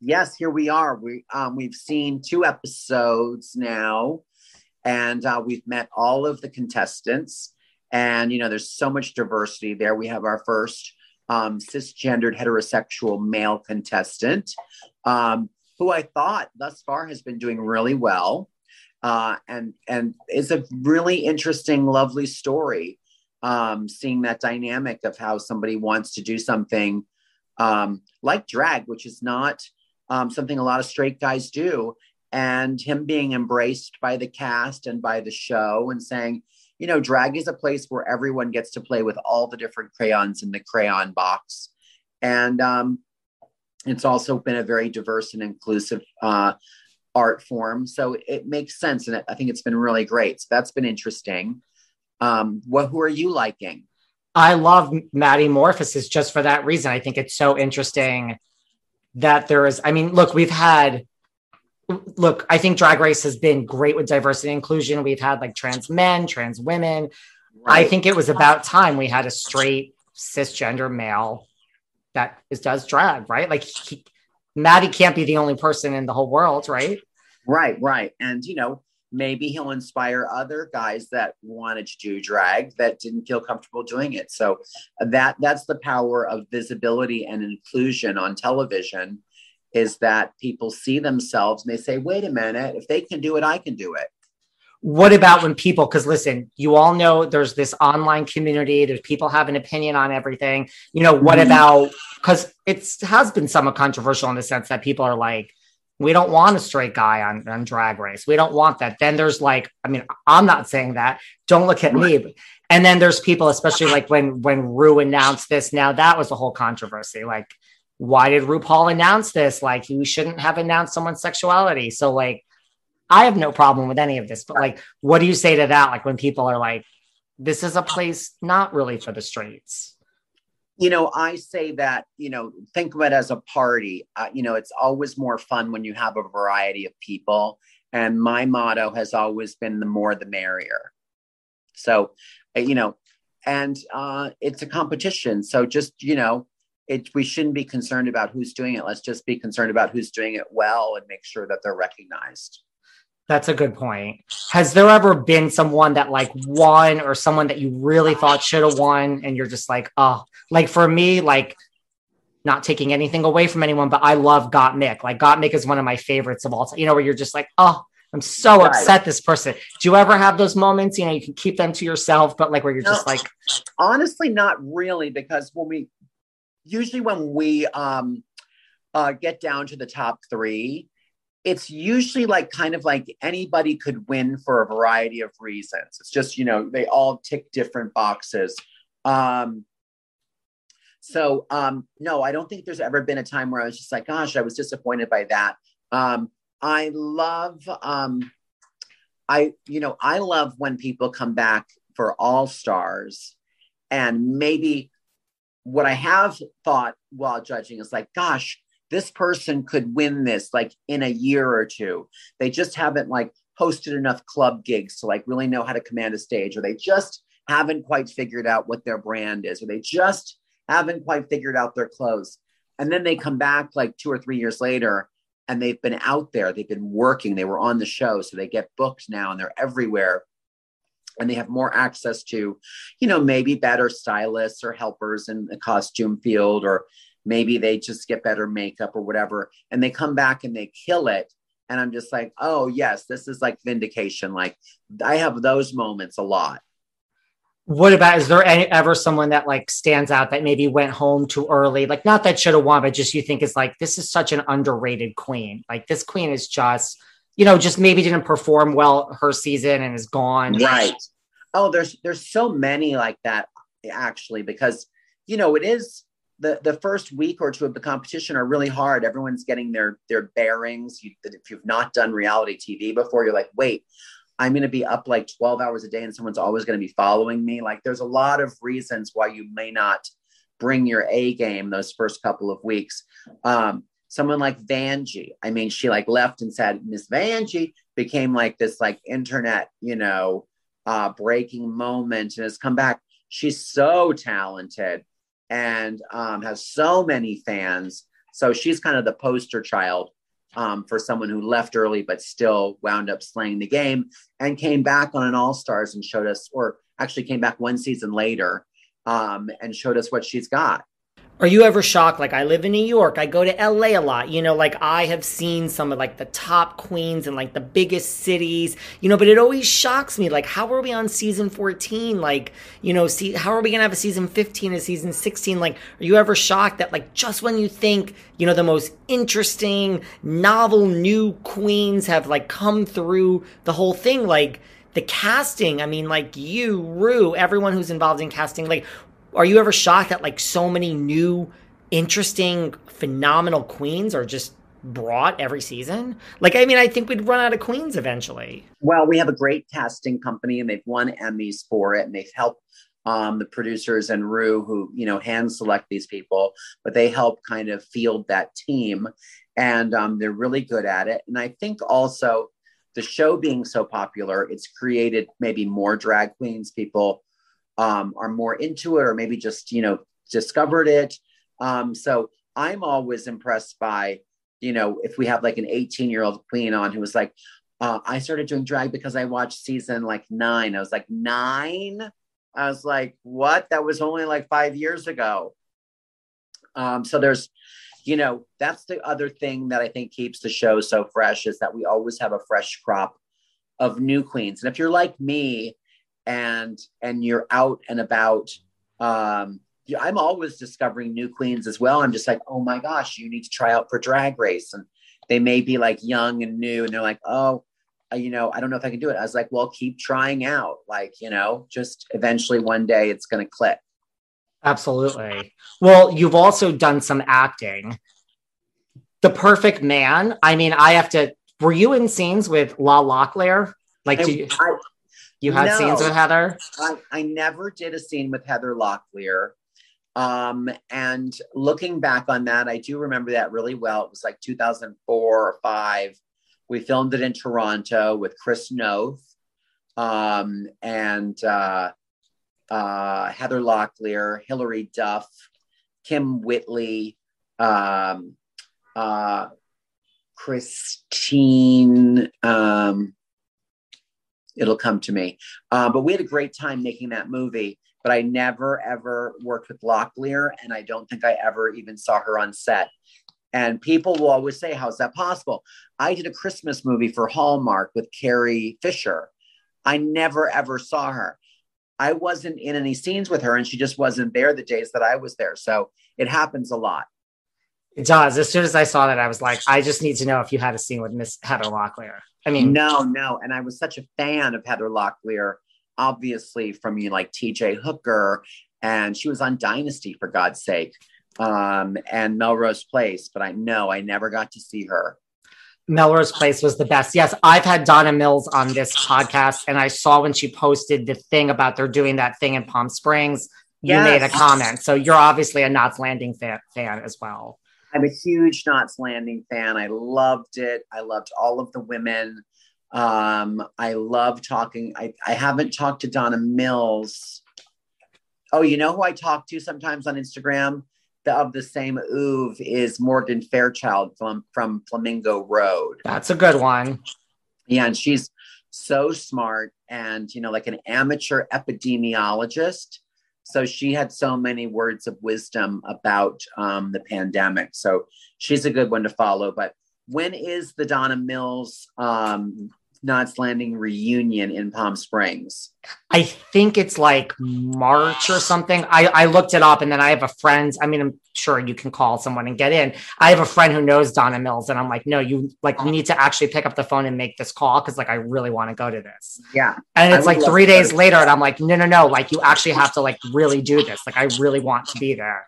Yes, here we are. We um, we've seen two episodes now, and uh, we've met all of the contestants. And you know, there's so much diversity there. We have our first um, cisgendered heterosexual male contestant. Um, who I thought thus far has been doing really well. Uh, and and it's a really interesting, lovely story. Um, seeing that dynamic of how somebody wants to do something um, like drag, which is not um, something a lot of straight guys do, and him being embraced by the cast and by the show and saying, you know, drag is a place where everyone gets to play with all the different crayons in the crayon box. And um, it's also been a very diverse and inclusive uh, art form. So it makes sense. And I think it's been really great. So that's been interesting. Um, what, who are you liking? I love Maddie Morphosis just for that reason. I think it's so interesting that there is, I mean, look, we've had, look, I think Drag Race has been great with diversity and inclusion. We've had like trans men, trans women. Right. I think it was about time we had a straight cisgender male that is does drag, right? Like he, Maddie can't be the only person in the whole world, right? Right, right. And you know, maybe he'll inspire other guys that wanted to do drag that didn't feel comfortable doing it. So uh, that that's the power of visibility and inclusion on television is that people see themselves and they say, wait a minute, if they can do it, I can do it. What about when people because listen you all know there's this online community there's people have an opinion on everything. You know what mm-hmm. about because it has been somewhat controversial in the sense that people are like we don't want a straight guy on, on drag race. We don't want that. Then there's like i mean i'm not saying that. Don't look at me. And then there's people especially like when when Ru announced this now that was a whole controversy. Like why did RuPaul announce this like you shouldn't have announced someone's sexuality so like I have no problem with any of this, but like, what do you say to that? Like when people are like, this is a place not really for the straights. You know, I say that, you know, think of it as a party. Uh, you know, it's always more fun when you have a variety of people. And my motto has always been the more the merrier. So, uh, you know, and uh, it's a competition. So just, you know, it, we shouldn't be concerned about who's doing it. Let's just be concerned about who's doing it well and make sure that they're recognized. That's a good point. Has there ever been someone that like won or someone that you really thought should have won and you're just like, oh, like for me, like not taking anything away from anyone, but I love Gottmik. Like Gottmik is one of my favorites of all time. You know, where you're just like, oh, I'm so right. upset this person. Do you ever have those moments? You know, you can keep them to yourself, but like where you're no, just like honestly, not really, because when we usually when we um uh get down to the top three, it's usually like kind of like anybody could win for a variety of reasons. It's just, you know, they all tick different boxes. Um so um no, I don't think there's ever been a time where I was just like, gosh, I was disappointed by that. Um I love um I you know I love when people come back for all stars and maybe what I have thought while judging is like gosh this person could win this like in a year or two. They just haven't like hosted enough club gigs to like really know how to command a stage or they just haven't quite figured out what their brand is or they just haven't quite figured out their clothes. And then they come back like 2 or 3 years later and they've been out there, they've been working, they were on the show, so they get booked now and they're everywhere. And they have more access to, you know, maybe better stylists or helpers in the costume field, or maybe they just get better makeup or whatever. And they come back and they kill it. And I'm just like, oh, yes, this is like vindication. Like I have those moments a lot what about is there any, ever someone that like stands out that maybe went home too early like not that should have won but just you think is like this is such an underrated queen like this queen is just you know just maybe didn't perform well her season and is gone right oh there's there's so many like that actually because you know it is the the first week or two of the competition are really hard everyone's getting their their bearings you, if you've not done reality tv before you're like wait I'm going to be up like 12 hours a day and someone's always going to be following me. Like there's a lot of reasons why you may not bring your A game those first couple of weeks. Um, someone like Vanjie, I mean, she like left and said, Miss Vanjie became like this like internet, you know, uh, breaking moment and has come back. She's so talented and um, has so many fans. So she's kind of the poster child um, for someone who left early but still wound up slaying the game and came back on an All Stars and showed us, or actually came back one season later um, and showed us what she's got. Are you ever shocked? Like, I live in New York, I go to LA a lot, you know, like I have seen some of like the top queens and like the biggest cities, you know, but it always shocks me. Like, how are we on season 14? Like, you know, see, how are we going to have a season 15 and season 16? Like, are you ever shocked that, like, just when you think, you know, the most interesting, novel, new queens have like come through the whole thing, like, the casting, I mean, like you, Ru, everyone who's involved in casting, like, are you ever shocked that like so many new, interesting, phenomenal queens are just brought every season? Like, I mean, I think we'd run out of queens eventually. Well, we have a great casting company and they've won Emmys for it and they've helped um, the producers and Ru who, you know, hand select these people, but they help kind of field that team and um, they're really good at it. And I think also the show being so popular, it's created maybe more drag queens. People um, are more into it or maybe just you know discovered it. Um, so i'm always impressed by you know if we have like an 18 year old queen on who was like uh, i started doing drag because i watched season like nine. I was like nine? I was like what? That was only like five years ago. Um, so there's you know that's the other thing that i think keeps the show so fresh is that we always have a fresh crop of new queens. And if you're like me and and you're out and about um i'm always discovering new queens as well. I'm just like oh my gosh you need to try out for drag race. And they may be like young and new and they're like oh you know i don't know if i can do it. I was like well keep trying out. Like you know just eventually one day it's going to click. Absolutely. Well you've also done some acting. The perfect man i mean i have to were you in scenes with la locklear? Like I, you, I, you had no, scenes with Heather? I, I never did a scene with Heather Locklear. Um, and looking back on that, I do remember that really well. It was like 2004 or five. We filmed it in Toronto with Chris Noth um, and uh, uh, Heather Locklear, Hilary Duff, Kym Whitley, um, uh, Christine. Um, it'll come to me. Uh, but we had a great time making that movie. But I never ever worked with Locklear, and I don't think I ever even saw her on set. And people will always say, "How's that possible?" I did a Christmas movie for Hallmark with Carrie Fisher. I never ever saw her. I wasn't in any scenes with her, and she just wasn't there the days that I was there. So it happens a lot. It does. As soon as I saw that, I was like, I just need to know if you had a scene with Miss Heather Locklear. I mean, no, no. And I was such a fan of Heather Locklear, obviously from you know, like TJ Hooker, and she was on Dynasty for God's sake, um, and Melrose Place. But I know I never got to see her. Melrose Place was the best. Yes, I've had Donna Mills on this podcast, and I saw when she posted the thing about they're doing that thing in Palm Springs. You yes. made a comment, so you're obviously a Knots Landing fan, fan as well. I'm a huge Knots Landing fan. I loved it. I loved all of the women. Um, I love talking. I, I haven't talked to Donna Mills. Oh, you know who I talk to sometimes on Instagram? The, of the same oeuvre is Morgan Fairchild from, from Flamingo Road. That's a good one. Yeah, and she's so smart and, you know, like an amateur epidemiologist so she had so many words of wisdom about um, the pandemic. So she's a good one to follow. But when is the Donna Mills um, Knots Landing reunion in Palm Springs? I think it's like March or something. I, I looked it up and then I have a friend. I mean, I'm sure you can call someone and get in. I have a friend who knows Donna Mills and I'm like, no, you like need to actually pick up the phone and make this call because like I really want to go to this. Yeah. And it's like three days later and I'm like, no, no, no, like you actually have to like really do this. Like I really want to be there.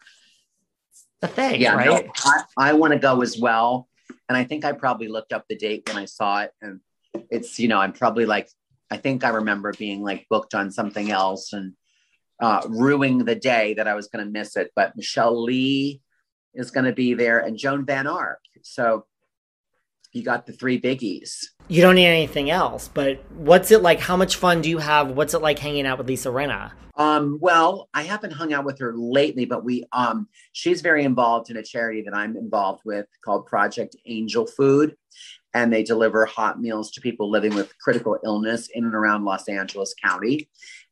The thing, yeah, right? No, I, I want to go as well. And I think I probably looked up the date when I saw it and it's you know i'm probably like i think i remember being like booked on something else and uh, ruining the day that i was going to miss it but michele lee is going to be there and joan van ark. So you got the three biggies. You don't need anything else but what's it like how much fun do you have? What's it like hanging out with lisa rinna? Um, well, I haven't hung out with her lately, but we um, she's very involved in a charity that I'm involved with called Project Angel Food and they deliver hot meals to people living with critical illness in and around Los Angeles County.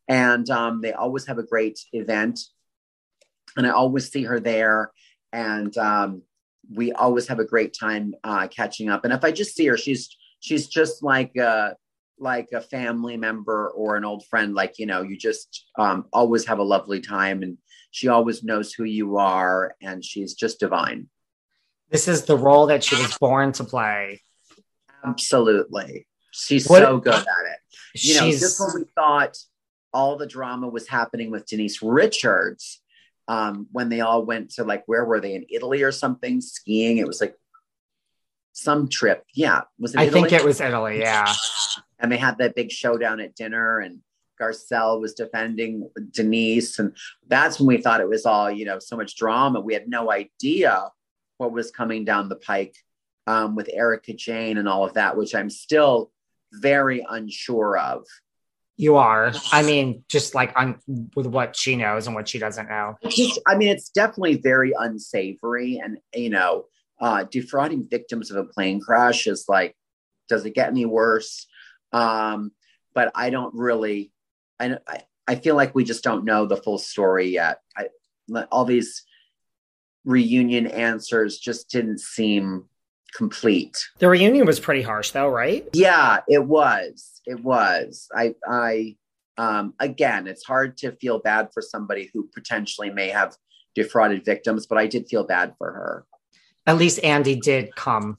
And um, they always have a great event. And I always see her there. And um, we always have a great time uh, catching up. And if I just see her, she's she's just like a, like a family member or an old friend. Like you know, you just um, always have a lovely time, and she always knows who you are, and she's just divine. This is the role that she was born to play. Absolutely. She's what, so good at it. You know, just when we thought all the drama was happening with Denise Richards, um, when they all went to like, where were they in Italy or something skiing? It was like some trip. Yeah. Was it I think it was Italy. Yeah. And they had that big showdown at dinner and Garcelle was defending Denise. And that's when we thought it was all, you know, so much drama. We had no idea what was coming down the pike um, with Erika Jayne and all of that, which I'm still very unsure of. You are. I mean, just like on with what she knows and what she doesn't know. Just, I mean, it's definitely very unsavory, and you know, uh, defrauding victims of a plane crash is like, does it get any worse? Um, but I don't really. I, I feel like we just don't know the full story yet. I, all these reunion answers just didn't seem complete. The reunion was pretty harsh though, right? Yeah, it was. It was. I I um again, it's hard to feel bad for somebody who potentially may have defrauded victims, but I did feel bad for her. At least Andy did come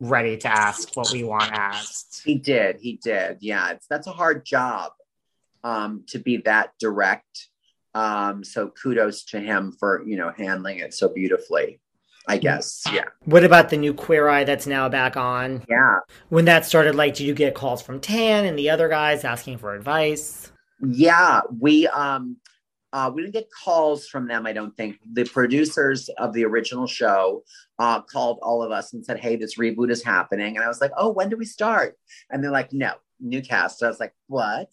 ready to ask what we want asked. He did. He did. Yeah, it's that's a hard job um to be that direct. Um so kudos to him for, you know, handling it so beautifully. I guess. Yeah. What about the new Queer Eye that's now back on? Yeah. When that started, like, did you get calls from Tan and the other guys asking for advice? Yeah, we um uh, we didn't get calls from them. I don't think the producers of the original show uh, called all of us and said, "Hey, this reboot is happening," and I was like, "Oh, when do we start?" And they're like, "No, new cast." So I was like, "What?"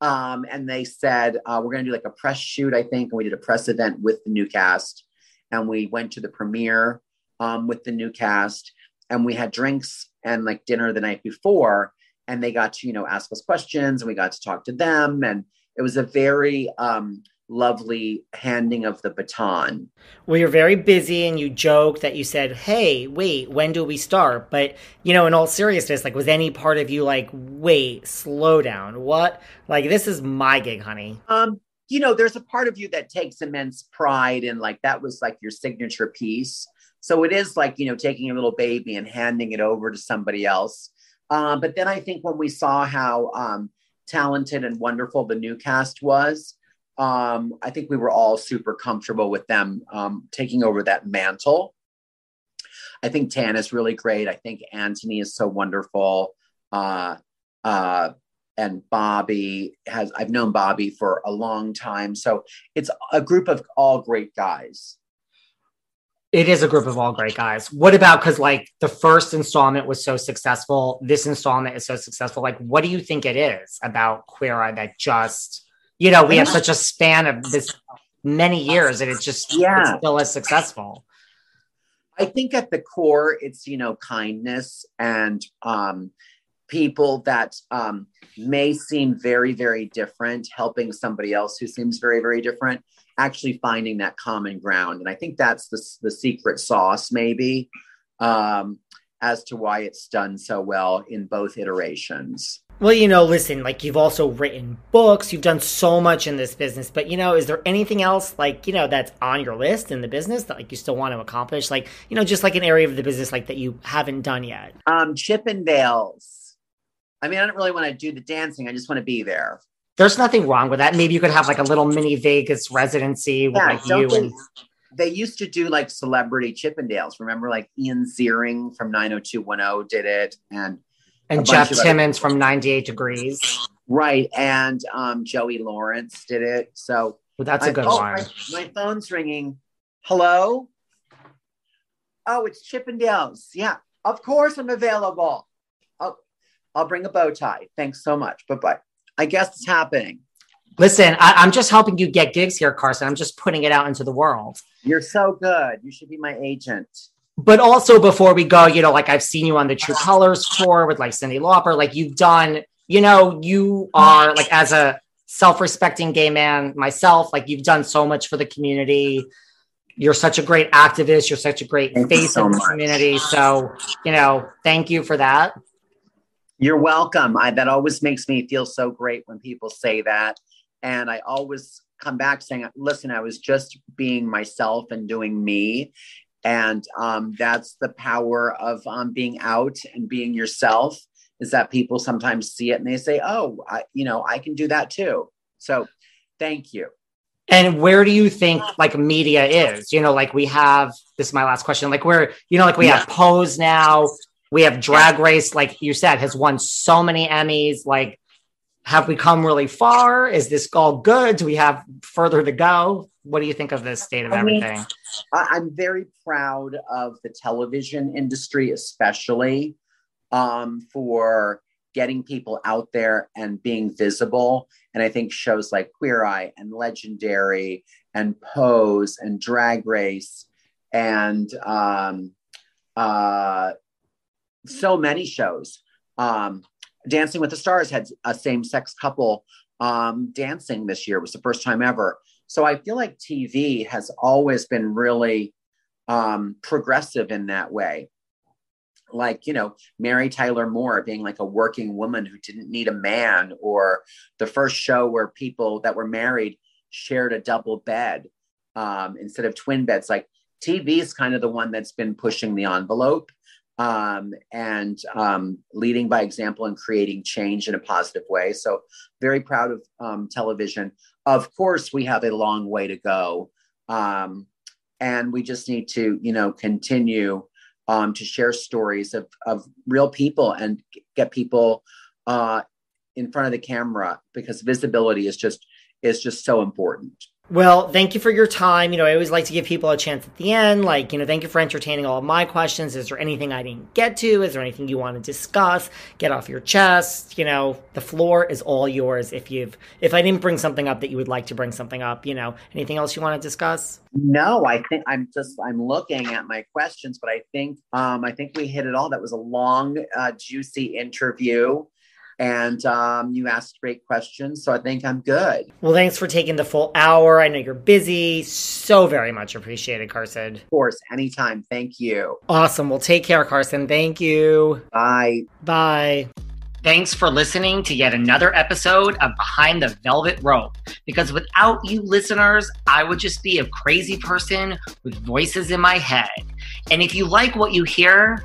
Um, and they said uh, we're going to do like a press shoot, I think, and we did a press event with the new cast and we went to the premiere um, with the new cast and we had drinks and like dinner the night before and they got to you know ask us questions and we got to talk to them and it was a very um, lovely handing of the baton. Well, you're very busy and you joke that you said, Hey, wait, when do we start? But, you know, in all seriousness, like, was any part of you like, wait, slow down? What? Like, this is my gig, honey. Um, you know, there's a part of you that takes immense pride in like that was like your signature piece. So it is like, you know, taking a little baby and handing it over to somebody else. Um, but then I think when we saw how um, talented and wonderful the new cast was, um, I think we were all super comfortable with them um, taking over that mantle. I think Tan is really great. I think Anthony is so wonderful. Uh, uh, and Bobby has, I've known Bobby for a long time. So it's a group of all great guys. It is a group of all great guys. What about because like the first installment was so successful, this installment is so successful. Like, what do you think it is about Queer Eye that just you know, we have such a span of this many years and it's just yeah. it's still as successful. I think at the core, it's, you know, kindness and um, people that um, may seem very, very different, helping somebody else who seems very, very different, actually finding that common ground. And I think that's the, the secret sauce, maybe, um, as to why it's done so well in both iterations. Well, you know, listen, like you've also written books, you've done so much in this business, but you know, is there anything else like, you know, that's on your list in the business that like you still want to accomplish? Like, you know, just like an area of the business like that you haven't done yet? Um, Chippendales. I mean, I don't really want to do the dancing, I just want to be there. There's nothing wrong with that. Maybe you could have like a little mini Vegas residency with yeah, like you and they used to do like celebrity Chippendales. Remember, like Ian Ziering from 90210 did it, and and Jeff Timmons from 98 Degrees. Right. And um, Joey Lawrence did it. So well, that's a good oh, one. My, my, phone's ringing. Hello? Oh, it's Chippendales. Yeah. Of course I'm available. I'll, bring a bow tie. Thanks so much. Bye bye. I guess it's happening. Listen, I, am just helping you get gigs here, Carson. I'm just putting it out into the world. You're so good. You should be my agent but also before we go, you know, like I've seen you on the True Colors tour with like Cyndi Lauper. Like you've done, you know, you are like as a self-respecting gay man myself, like you've done so much for the community. You're such a great activist. You're such a great thank face so in the much. community. So, you know, thank you for that. You're welcome. I, that always makes me feel so great when people say that. And I always come back saying, listen, I was just being myself and doing me and um, that's the power of um, being out and being yourself is that people sometimes see it and they say oh I, you know i can do that too so thank you and where do you think like media is you know like we have this is my last question like where you know like we yeah. have pose now we have drag race like you said has won so many emmys. Like have we come really far? Is this all good? Do we have further to go? What do you think of this state of I everything? Mean, I'm very proud of the television industry, especially um, for getting people out there and being visible. And I think shows like Queer Eye and Legendary and Pose and Drag Race and um, uh, so many shows. Um, Dancing with the Stars had a same sex couple um, dancing this year. It was the first time ever. So I feel like TV has always been really um, progressive in that way. Like, you know, Mary Tyler Moore being like a working woman who didn't need a man, or the first show where people that were married shared a double bed um, instead of twin beds. Like, TV is kind of the one that's been pushing the envelope um, and um, leading by example and creating change in a positive way. So, very proud of um, television. Of course, we have a long way to go. Um, and we just need to, you know, continue um, to share stories of, of real people and get people uh, in front of the camera because visibility is just is just so important. Well, thank you for your time. You know, I always like to give people a chance at the end. Like, you know, thank you for entertaining all of my questions. Is there anything I didn't get to? Is there anything you want to discuss? Get off your chest. You know, the floor is all yours. If you've, if I didn't bring something up that you would like to bring something up, you know, anything else you want to discuss? No, I think I'm just, I'm looking at my questions, but I think, um, I think we hit it all. That was a long, uh, juicy interview. And um, you asked great questions. So I think I'm good. Well, thanks for taking the full hour. I know you're busy. So very much appreciated, Carson. Of course, anytime. Thank you. Awesome. Well, take care, Carson. Thank you. Bye. Bye. Thanks for listening to yet another episode of Behind the Velvet Rope. Because without you listeners, I would just be a crazy person with voices in my head. And if you like what you hear,